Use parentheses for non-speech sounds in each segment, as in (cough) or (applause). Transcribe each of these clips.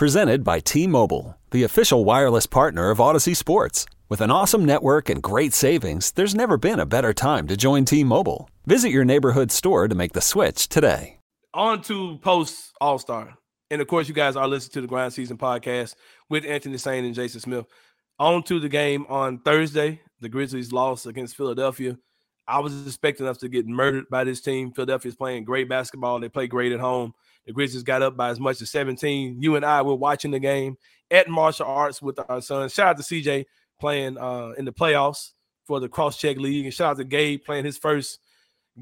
Presented by T-Mobile, the official wireless partner of Audacy Sports. With an awesome network and great savings, there's never been a better time to join T-Mobile. Visit your neighborhood store to make the switch today. On to post All Star, and of course, you guys are listening to the Grind Season podcast with Anthony Sain and Jason Smith. On to the game on Thursday. The Grizzlies lost against Philadelphia. I was expecting us to get murdered by this team. Philadelphia's playing great basketball. They play great at home. The Grizzlies got up by as much as 17. You and I were watching the game at Martial Arts with our son. Shout out to CJ playing uh, in the playoffs for the Cross Check League, and shout out to Gabe playing his first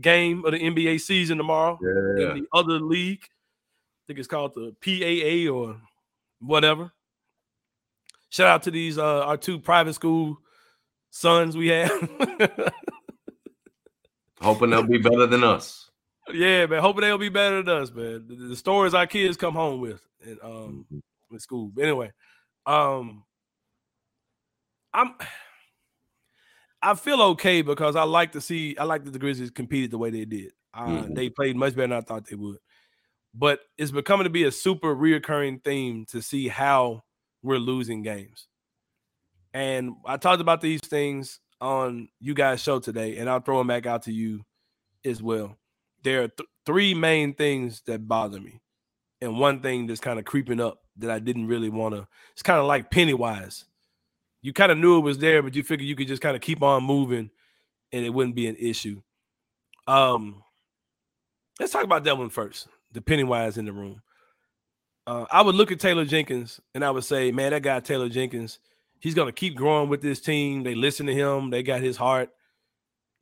game of the NBA season tomorrow Yeah. in the other league. I think it's called the PAA or whatever. Shout out to these uh, our two private school sons we have. (laughs) Hoping they'll be better than us. Yeah, man. Hoping they'll be better than us, man. The, the stories our kids come home with in um in school. But anyway, um I'm I feel okay because I like to see I like that the Grizzlies competed the way they did. Uh, Mhm. They played much better than I thought they would. But it's becoming to be a super reoccurring theme to see how we're losing games. And I talked about these things on you guys' show today, and I'll throw them back out to you as well. There are th- three main things that bother me, and one thing that's kind of creeping up that I didn't really want to. It's kind of like Pennywise. You kind of knew it was there, but you figured you could just kind of keep on moving, and it wouldn't be an issue. Um, let's talk about that one first. The Pennywise in the room. Uh, I would look at Taylor Jenkins and I would say, man, that guy Taylor Jenkins, he's gonna keep growing with this team. They listen to him. They got his heart.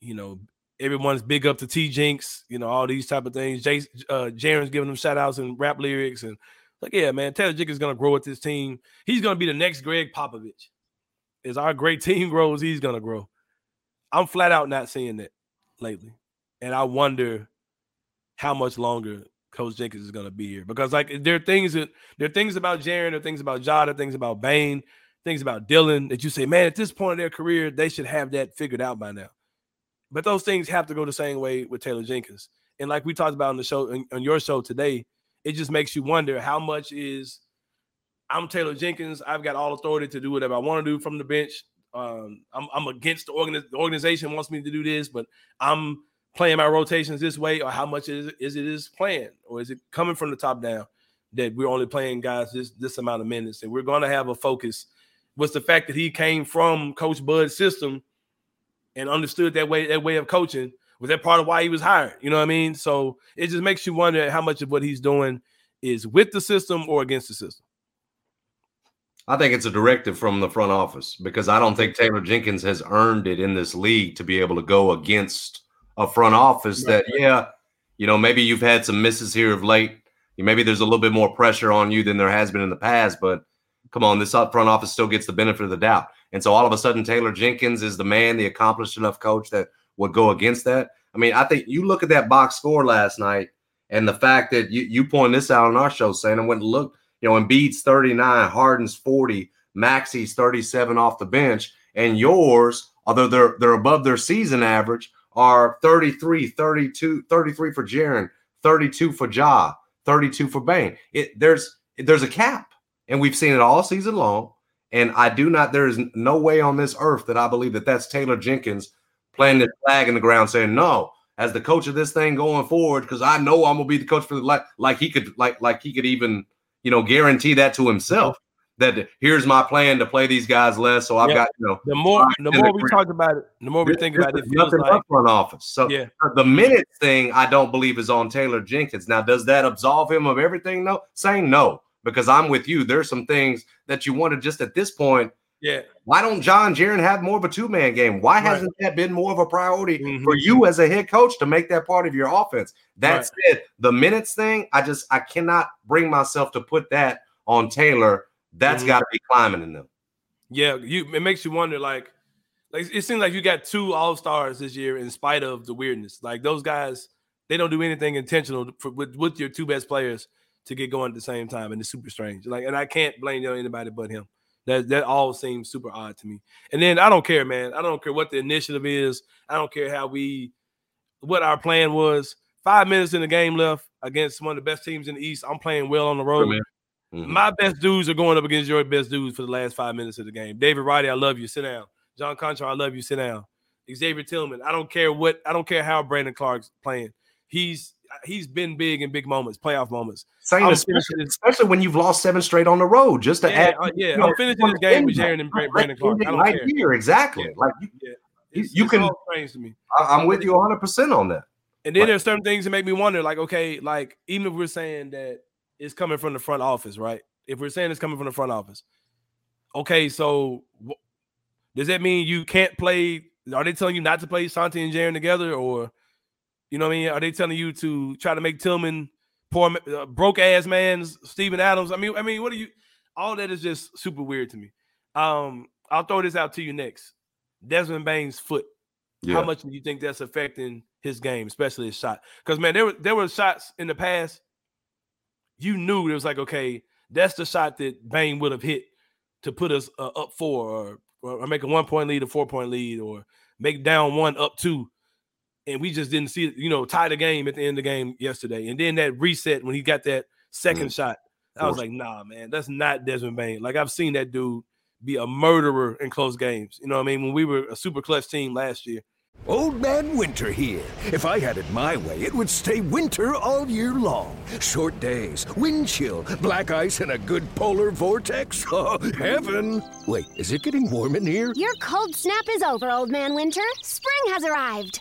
You know, everyone's big up to T Jinx. You know, all these type of things. Jay, uh, giving them shout outs and rap lyrics and like, yeah, man, Taylor Jenkins is gonna grow with this team. He's gonna be the next Gregg Popovich. As our great (laughs) team grows, he's gonna grow. I'm flat out not seeing that lately, and I wonder how much longer Coach Jenkins is going to be here because like there are things that there are things about Jaren, there are things about Jada, things about Bane, things about Dillon that you say, man, at this point in their career, they should have that figured out by now. But those things have to go the same way with Taylor Jenkins. And like we talked about on the show on, on your show today, it just makes you wonder how much is I'm Taylor Jenkins. I've got all authority to do whatever I want to do from the bench. Um, I'm, I'm against the, organi- the organization wants me to do this, but I'm playing my rotations this way, or how much is, is it is playing, or is it coming from the top down that we're only playing guys this this amount of minutes, and we're going to have a focus. Was the fact that he came from Coach Bud's system and understood that way that way of coaching was that part of why he was hired? You know what I mean? So it just makes you wonder how much of what he's doing is with the system or against the system. I think it's a directive from the front office because I don't think Taylor Jenkins has earned it in this league to be able to go against a front office that, yeah, you know, maybe you've had some misses here of late. Maybe there's a little bit more pressure on you than there has been in the past, but come on, this up front office still gets the benefit of the doubt. And so all of a sudden, Taylor Jenkins is the man, the accomplished enough coach that would go against that. I mean, I think you look at that box score last night and the fact that you, you pointed this out on our show, saying I went and looked, you know, Embiid's 39, Harden's 40, Maxey's 37 off the bench, and yours, although they're they're above their season average, are 33, 32, 33 for Jaren, 32 for Ja, 32 for Bane. It there's there's a cap, and we've seen it all season long. And I do not. There is no way on this earth that I believe that that's Taylor Jenkins playing this flag in the ground, saying no as the coach of this thing going forward because I know I'm gonna be the coach for the like like he could like like he could even you know guarantee that to himself. that here's my plan to play these guys less. So I've Yeah. got you know The more the more we talk about it, the more we this- think about it, nothing like front office. So Yeah. Uh, the minutes thing, I don't believe is on Taylor Jenkins. Now, does that absolve him of everything? No, saying no because I'm with you. There's some things that you want to just at this point. yeah. Why don't John Jaren have more of a two man game? Why Right. hasn't that been more of a priority Mhm. for you as a head coach to make that part of your offense? That Right. said, the minutes thing, I just I cannot bring myself to put that on Taylor. That's Mhm. got to be climbing in them. Yeah, you it makes you wonder like like it seems like you got two all-stars this year in spite of the weirdness. Like those guys, they don't do anything intentional for, with with your two best players to get going at the same time and it's super strange. Like and I can't blame anybody but him. That that all seems super odd to me. And then I don't care, man. I don't care what the initiative is. I don't care how we what our plan was. 5 minutes in the game left against one of the best teams in the East. I'm playing well on the road. man. Mhm. My best dudes are going up against your best dudes for the last five minutes of the game. David Roddy, I love you. Sit down. John Konchar, I love you. Sit down. Xavier Tillman, I don't care what, I don't care how Brandon Clarke's playing. He's he's been big in big moments, playoff moments. Same, especially, especially when you've lost seven straight on the road. Just to Yeah, add, uh, yeah, you know, I'm finishing this game with Jaren and Brandon Clarke. I don't right care. here, exactly. Yeah. Like you, Yeah. It's, you it's can- strange to me. I, I'm with you 100 percent on that. And then Right. there's certain things that make me wonder, like, okay, like even if we're saying that it's coming from the front office, right? If we're saying it's coming from the front office, okay, so wh- does that mean you can't play? Are they telling you not to play Santi and Jaren together, or you know what I mean? Are they telling you to try to make Tillman poor, uh, broke ass man's Steven Adams? I mean, I mean, what are you? All that is just super weird to me. Um, I'll throw this out to you next. Desmond Bane's foot. How much do you think that's affecting his game, especially his shot? Because man, there were there were shots in the past. You knew it was like, okay, that's the shot that Bane would have hit to put us uh, up four, or, or make a one point lead, a four point lead, or make down one up two. And we just didn't see it, you know, tie the game at the end of the game yesterday. And then that reset when he got that second mm. shot, I was like, nah, man, that's not Desmond Bane. Like I've seen that dude be a murderer in close games. You know what I mean? When we were a super clutch team last year. Old Man Winter here. If I had it my way, it would stay winter all year long. Short days, wind chill, black ice, and a good polar vortex. (laughs) Oh, heaven! Wait, is it getting warm in here? Your cold snap is over, Old Man Winter. Spring has arrived.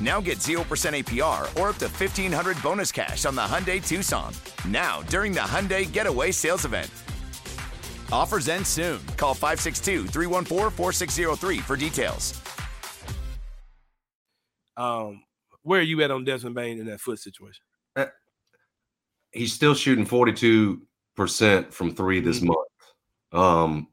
Now get 0% APR or up to 1500 bonus cash on the Hyundai Tucson. Now, during the Hyundai Getaway Sales Event. Offers end soon. Call 562 314 4603 for details. Um, where are you at on Desmond Bane in that foot situation? He's still shooting 42 percent from three this Mhm. month. Um,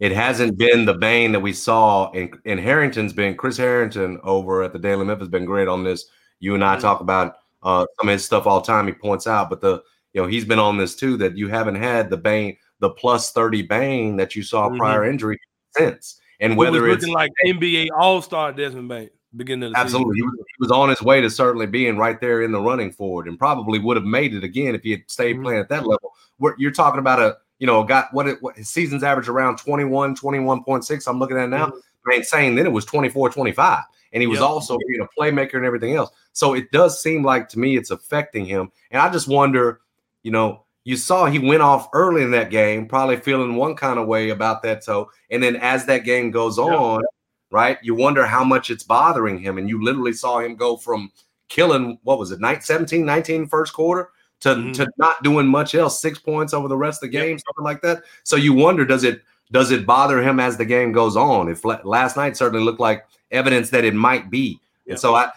it hasn't been the Bane that we saw, and, and Herrington's been Chris Herrington over at the Daily Memphian been great on this. You and I Mhm. talk about uh, some of his stuff all the time. He points out, but the you know he's been on this too that you haven't had the Bane, the plus 30 Bane that you saw Mhm. prior injury since, and Who whether was it's looking like NBA All Star Desmond Bane beginning of the Absolutely. He season. was, he was on his way to certainly being right there in the running for it and probably would have made it again if he had stayed Mhm. playing at that level. Where you're talking about a, you know, got what it what his season's average around 21, 21.6. I'm looking at now. Mm-hmm. I ain't saying then it was 24, 25. And he was Yep. also being a playmaker and everything else. So it does seem like to me it's affecting him. And I just wonder, you know, you saw he went off early in that game, probably feeling one kind of way about that toe. And then as that game goes Yep. on, right, you wonder how much it's bothering him. And you literally saw him go from killing, what was it, night 17, 19 first quarter to, Mhm. to not doing much else, six points over the rest of the Yep. game, something like that. So you wonder, does it does it bother him as the game goes on? If last night certainly looked like evidence that it might be. Yep. And so I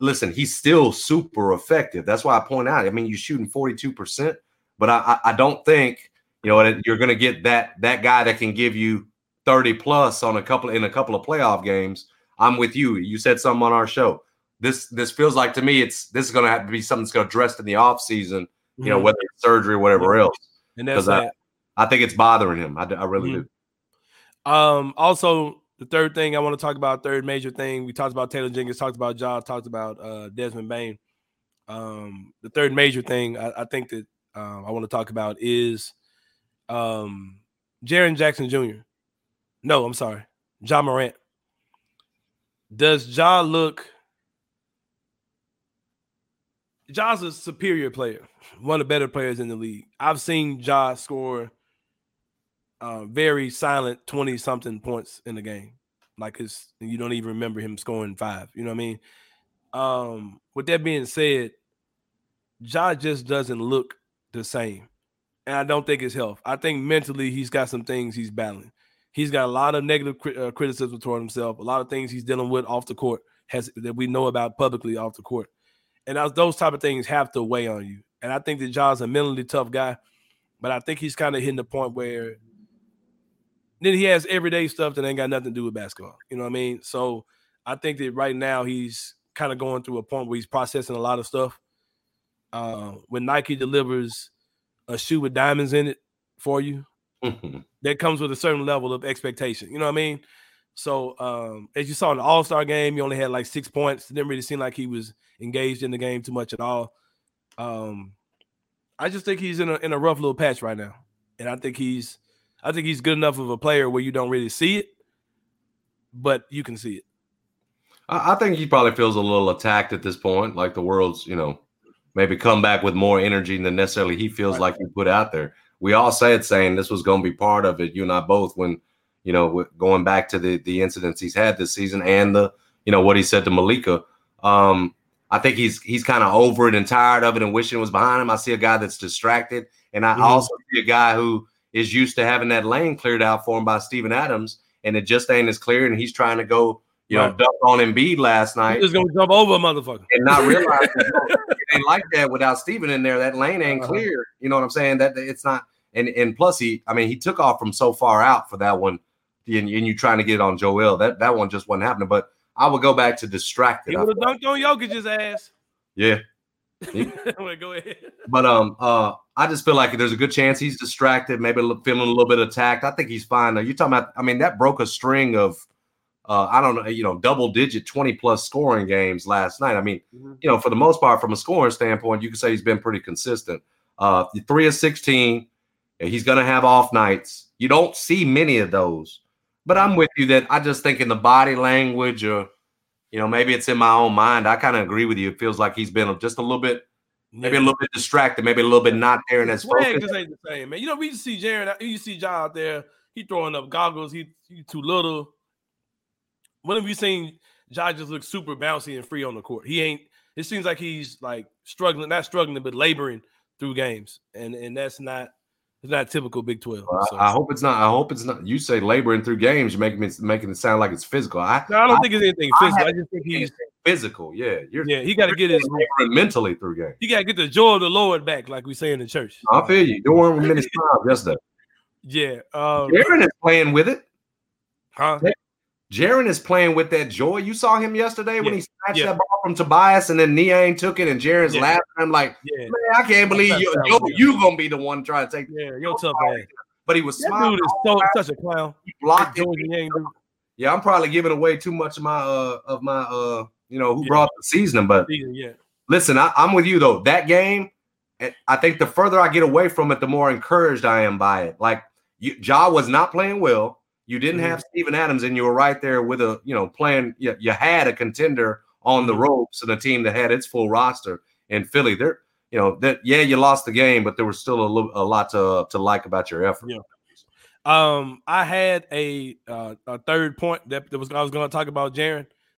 listen, he's still super effective. That's why I point out. I mean, you're shooting 42%, but I I, I don't think you know that you're gonna get that that guy that can give you 30 plus on a couple in a couple of playoff games. I'm with you. You said something on our show. This this feels like to me it's this is gonna have to be something that's gonna address in the off season, you know, Mhm. whether it's surgery or whatever else. and that's 'cause I- that. I think it's bothering him. I, I really Mhm. do. Um, also, the third thing I want to talk about, third major thing, we talked about Taylor Jenkins, talked about Ja, talked about uh, Desmond Bane. Um, the third major thing I, I think that um, I want to talk about is um, Jaren Jackson Jr. No, I'm sorry, Ja Morant. Does Ja look? Ja's a superior player, one of the better players in the league. I've seen Ja score uh, very silent 20 something points in the game. Like his you don't even remember him scoring five. You know what I mean? Um, with that being said, Ja just doesn't look the same. And I don't think it's health. I think mentally he's got some things he's battling. He's got a lot of negative cri- uh, criticism toward himself, a lot of things he's dealing with off the court has that we know about publicly off the court. And those- those type of things have to weigh on you. And I think that Ja's a mentally tough guy, but I think he's kind of hitting the point where then he has everyday stuff that ain't got nothing to do with basketball. You know what I mean? So I think that right now he's kind of going through a point where he's processing a lot of stuff. Uh, when Nike delivers a shoe with diamonds in it for you, that comes with a certain level of expectation. You know what I mean? So um, as you saw in the All Star game, he only had like six points. It didn't really seem like he was engaged in the game too much at all. Um, I just think he's in a in a rough little patch right now, and I think he's I think he's good enough of a player where you don't really see it, but you can see it. I, I think he probably feels a little attacked at this point, like the world's, you know, maybe come back with more energy than necessarily he feels like he put out there. We all said saying this was going to be part of it. You and I both, when you know, going back to the the incidents he's had this season and the you know what he said to Malika. Um, I think he's he's kind of over it and tired of it and wishing it was behind him. I see a guy that's distracted, and I Mhm. also see a guy who is used to having that lane cleared out for him by Steven Adams, and it just ain't as clear, and he's trying to go, you know, Right. dunk on Embiid last night He's just gonna jump over a motherfucker. and not realize (laughs) it ain't like that without Steven in there. That lane ain't Uh-huh. clear. You know what I'm saying? That it's not. And and plus he, I mean, he took off from so far out for that one, and, and you trying to get it on Joel. That that one just wasn't happening. But I would go back to distracted. He would have dunked on Jokic's ass. Yeah, (laughs) Well, go ahead. but um, uh, I just feel like there's a good chance he's distracted, maybe feeling a little bit attacked. I think he's fine. Though. You're talking about, I mean, that broke a string of, uh, I don't know, you know, double digit 20 plus scoring games last night. I mean, you know, for the most part, from a scoring standpoint, you can say he's been pretty consistent. Uh, three of 16. and He's going to have off nights. You don't see many of those, but I'm with you that I just think in the body language or, you know, maybe it's in my own mind. I kind of agree with you. It feels like he's been just a little bit, maybe a little bit distracted, maybe a little bit not there in his focus. just ain't the same, man. You know, we see Jaren, uh, you see John out there, he throwing up goggles, he, he too little. When have you seen Ja just look super bouncy and free on the court? He ain't, it seems like he's like struggling, not struggling, but laboring through games. And and that's not it's not typical Big 12. Well, so. I, I hope it's not. I hope it's not. You say laboring through games, you're making it making it sound like it's physical. I, No, I don't think it's anything physical. I, have- just think he's physical. Yeah, you're. yeah, he got to get his laboring mentally through games. he got to get the joy of the Lord back, like we say in the church. I feel you. You're one minute time yesterday. Yeah. Um, Jaren is playing with it. huh? Jaren is playing with that joy. You saw him yesterday when Yeah, he snatched yeah. that ball from Tobias and then Niang took it and Jaren's Yeah. laughing. I'm like, man, I can't believe you, not yo, real. you gonna be the one trying to take. Yeah, you're tough ass. But he was That smiling. dude is so such a clown. He blocked it. Dude. Yeah, I'm probably giving away too much of my uh of my uh you know who brought the season, but Yeah. listen, I, I'm with you though. That game, I think the further I get away from it, the more encouraged I am by it. Like you, Ja was not playing well. You didn't have Steven Adams, and you were right there with a you know playing. You, you had a contender on the ropes and a team that had its full roster in Philly. There, you know that yeah, you lost the game, but there was still a, little, a lot to to like about your effort. Yeah. Um, I had a uh, a third point that, that was I was going to talk about, Jaren.